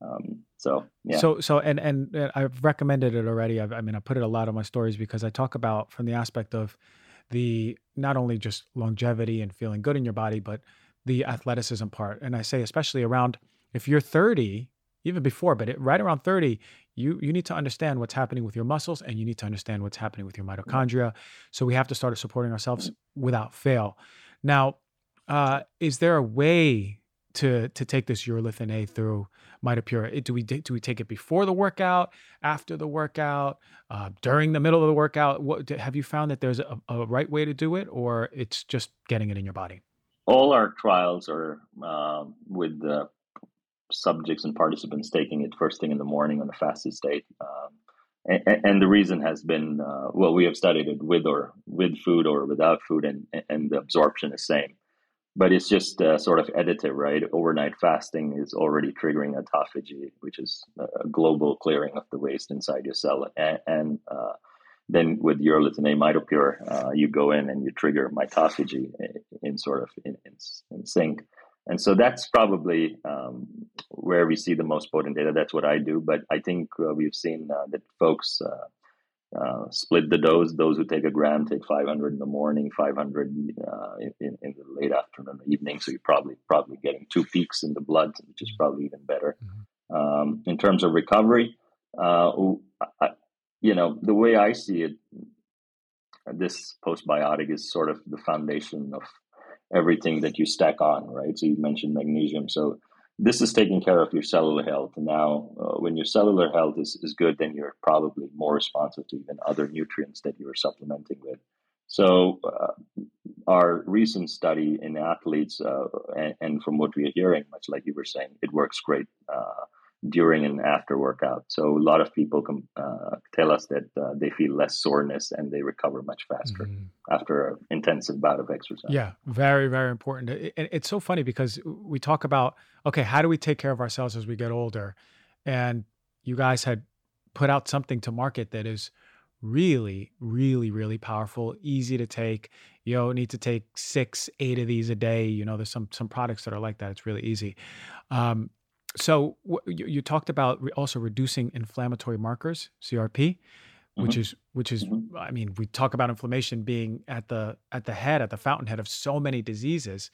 um, so yeah. So so and and I've recommended it already. I've, I mean, I put it a lot on my stories because I talk about from the aspect of the not only just longevity and feeling good in your body, but the athleticism part. And I say, especially around if you're 30, even before, but it, right around 30, you you need to understand what's happening with your muscles and you need to understand what's happening with your mitochondria. So we have to start supporting ourselves without fail. Now, uh, is there a way to to take this urolithin A through MitoPure? Do we do we take it before the workout, after the workout, uh, during the middle of the workout? What have you found that there's a, a, right way to do it, or it's just getting it in your body? All our trials are uh, with the subjects and participants taking it first thing in the morning on a fasted state. Um, and, and, the reason has been uh, well, we have studied it with or with food or without food, and and the absorption is same but it's just uh, sort of additive, right? Overnight fasting is already triggering autophagy, which is a global clearing of the waste inside your cell. And, and uh, then with urolithin A mitopure, uh, you go in and you trigger mitophagy in sort of in, in, in sync. And so that's probably um, where we see the most potent data. That's what I do. But I think uh, we've seen uh, that folks uh, split the dose. Those who take a gram take 500 in the morning, 500 uh, in, in, the late afternoon, evening. So you're probably probably getting two peaks in the blood, which is probably even better. Mm-hmm. Um, in terms of recovery, uh, I, you know, the way I see it, this postbiotic is sort of the foundation of everything that you stack on, right? So you mentioned magnesium. So this is taking care of your cellular health. Now, uh, when your cellular health is, is good, then you're probably more responsive to even other nutrients that you're supplementing with. So, uh, our recent study in athletes, uh, and, and, from what we are hearing, much like you were saying, it works great uh, during and after workout. So a lot of people can uh, tell us that uh, they feel less soreness and they recover much faster mm-hmm. after an intensive bout of exercise. Yeah, very, very important. It, it, it's so funny because we talk about, okay, how do we take care of ourselves as we get older? And you guys had put out something to market that is really, really, really powerful, easy to take. You don't need to take six, eight of these a day. You know, there's some some products that are like that. It's really easy. Um, so you, you, talked about re- also reducing inflammatory markers, CRP, mm-hmm. which is which is mm-hmm. I mean, we talk about inflammation being at the at the head, at the fountainhead of so many diseases.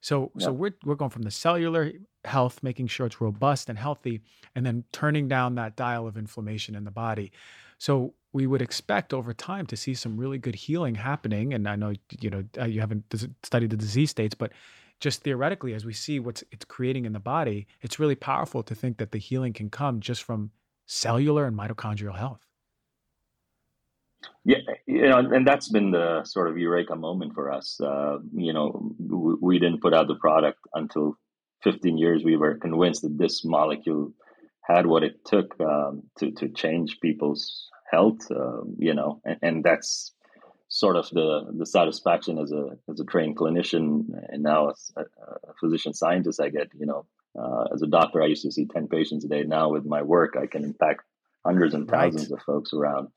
So yeah. so we're we're going from the cellular health, making sure it's robust and healthy, and then turning down that dial of inflammation in the body. So we would expect over time to see some really good healing happening. And I know you know uh, you haven't studied the disease states, but just theoretically, as we see what's it's creating in the body, it's really powerful to think that the healing can come just from cellular and mitochondrial health. Yeah, you know, and that's been the sort of eureka moment for us. Uh, you know, we, we, didn't put out the product until 15 years. We were convinced that this molecule had what it took um, to to change people's health. Uh, you know, and, and, that's sort of the the satisfaction as a as a trained clinician and now as a, a physician scientist. I get you know, uh, as a doctor, I used to see 10 patients a day. Now with my work, I can impact hundreds and thousands right. of folks around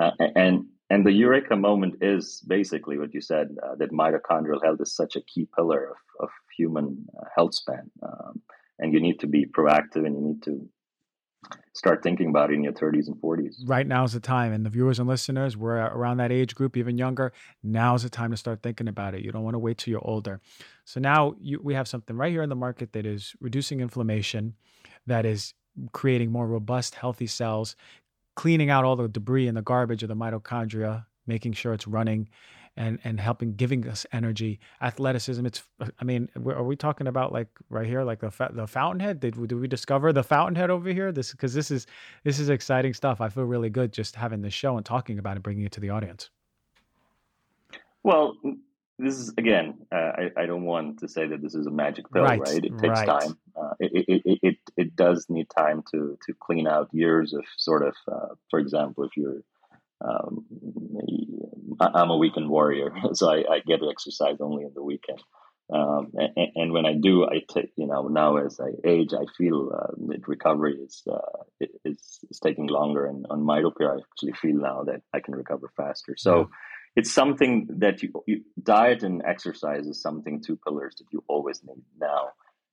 uh, and and the eureka moment is basically what you said uh, that mitochondrial health is such a key pillar of, of human uh, health span. Um, and you need to be proactive and you need to start thinking about it in your 30s and 40s. Right now is the time. And the viewers and listeners, we're around that age group, even younger. Now is the time to start thinking about it. You don't want to wait till you're older. So now you, we have something right here in the market that is reducing inflammation, that is creating more robust, healthy cells, cleaning out all the debris and the garbage of the mitochondria, making sure it's running and and helping giving us energy athleticism. It's i mean are we talking about like right here like the the fountainhead? Did, did we discover the fountainhead over here? This because this is this is exciting stuff. I feel really good just having this show and talking about it bringing it to the audience. Well this is again uh, I, I don't want to say that this is a magic pill right, right? it takes right. time. Uh, it, it, it, it does need time to to clean out years of sort of uh, for example if you're um, I'm a weekend warrior so I, I, get to exercise only in the weekend. Um, and, and, when I do I take you know now as I age I feel uh, that recovery is, uh, is, is taking longer. And on MitoPure I actually feel now that I can recover faster. So it's something that you, you, diet and exercise is something two pillars that you always need now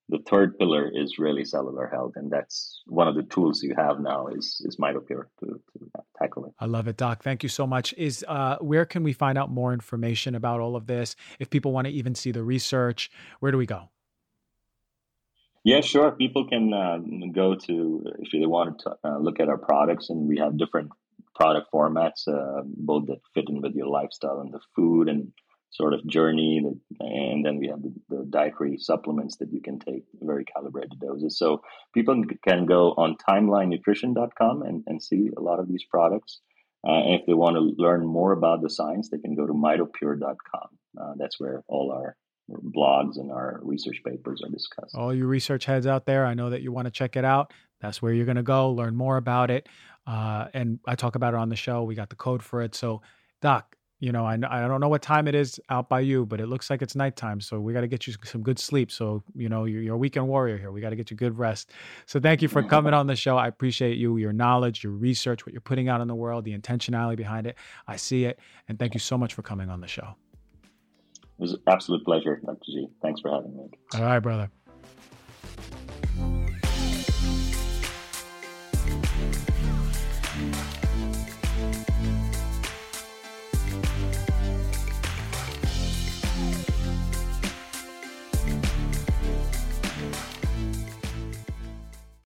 the third pillar is really cellular health and that's one of the tools you have now is is mitopure to, to tackle it. I love it doc. Thank you so much. Is uh, where can we find out more information about all of this? If people want to even see the research where do we go? Yeah, sure. People can uh, go to if they want to uh, look at our products, and we have different product formats, uh, both that fit in with your lifestyle and the food and sort of journey. That, and then we have the, the, dietary supplements that you can take very calibrated doses. So people can go on timelinenutrition.com and, and see a lot of these products. Uh, and if they want to learn more about the science, they can go to mitopure.com. Uh, that's where all our blogs and our research papers are discussed. All you research heads out there, I know that you want to check it out. That's where you're going to go, learn more about it. Uh, and I talk about it on the show. We got the code for it. So, Doc, you know, I, I don't know what time it is out by you, but it looks like it's nighttime. So we got to get you some good sleep. So, you know, you're, you're a weekend warrior here. We got to get you good rest. So thank you for mm-hmm. coming on the show. I appreciate you, your knowledge, your research, what you're putting out in the world, the intentionality behind it. I see it. And thank you so much for coming on the show. It was an absolute pleasure, Dr. G. Thanks for having me. All right, brother.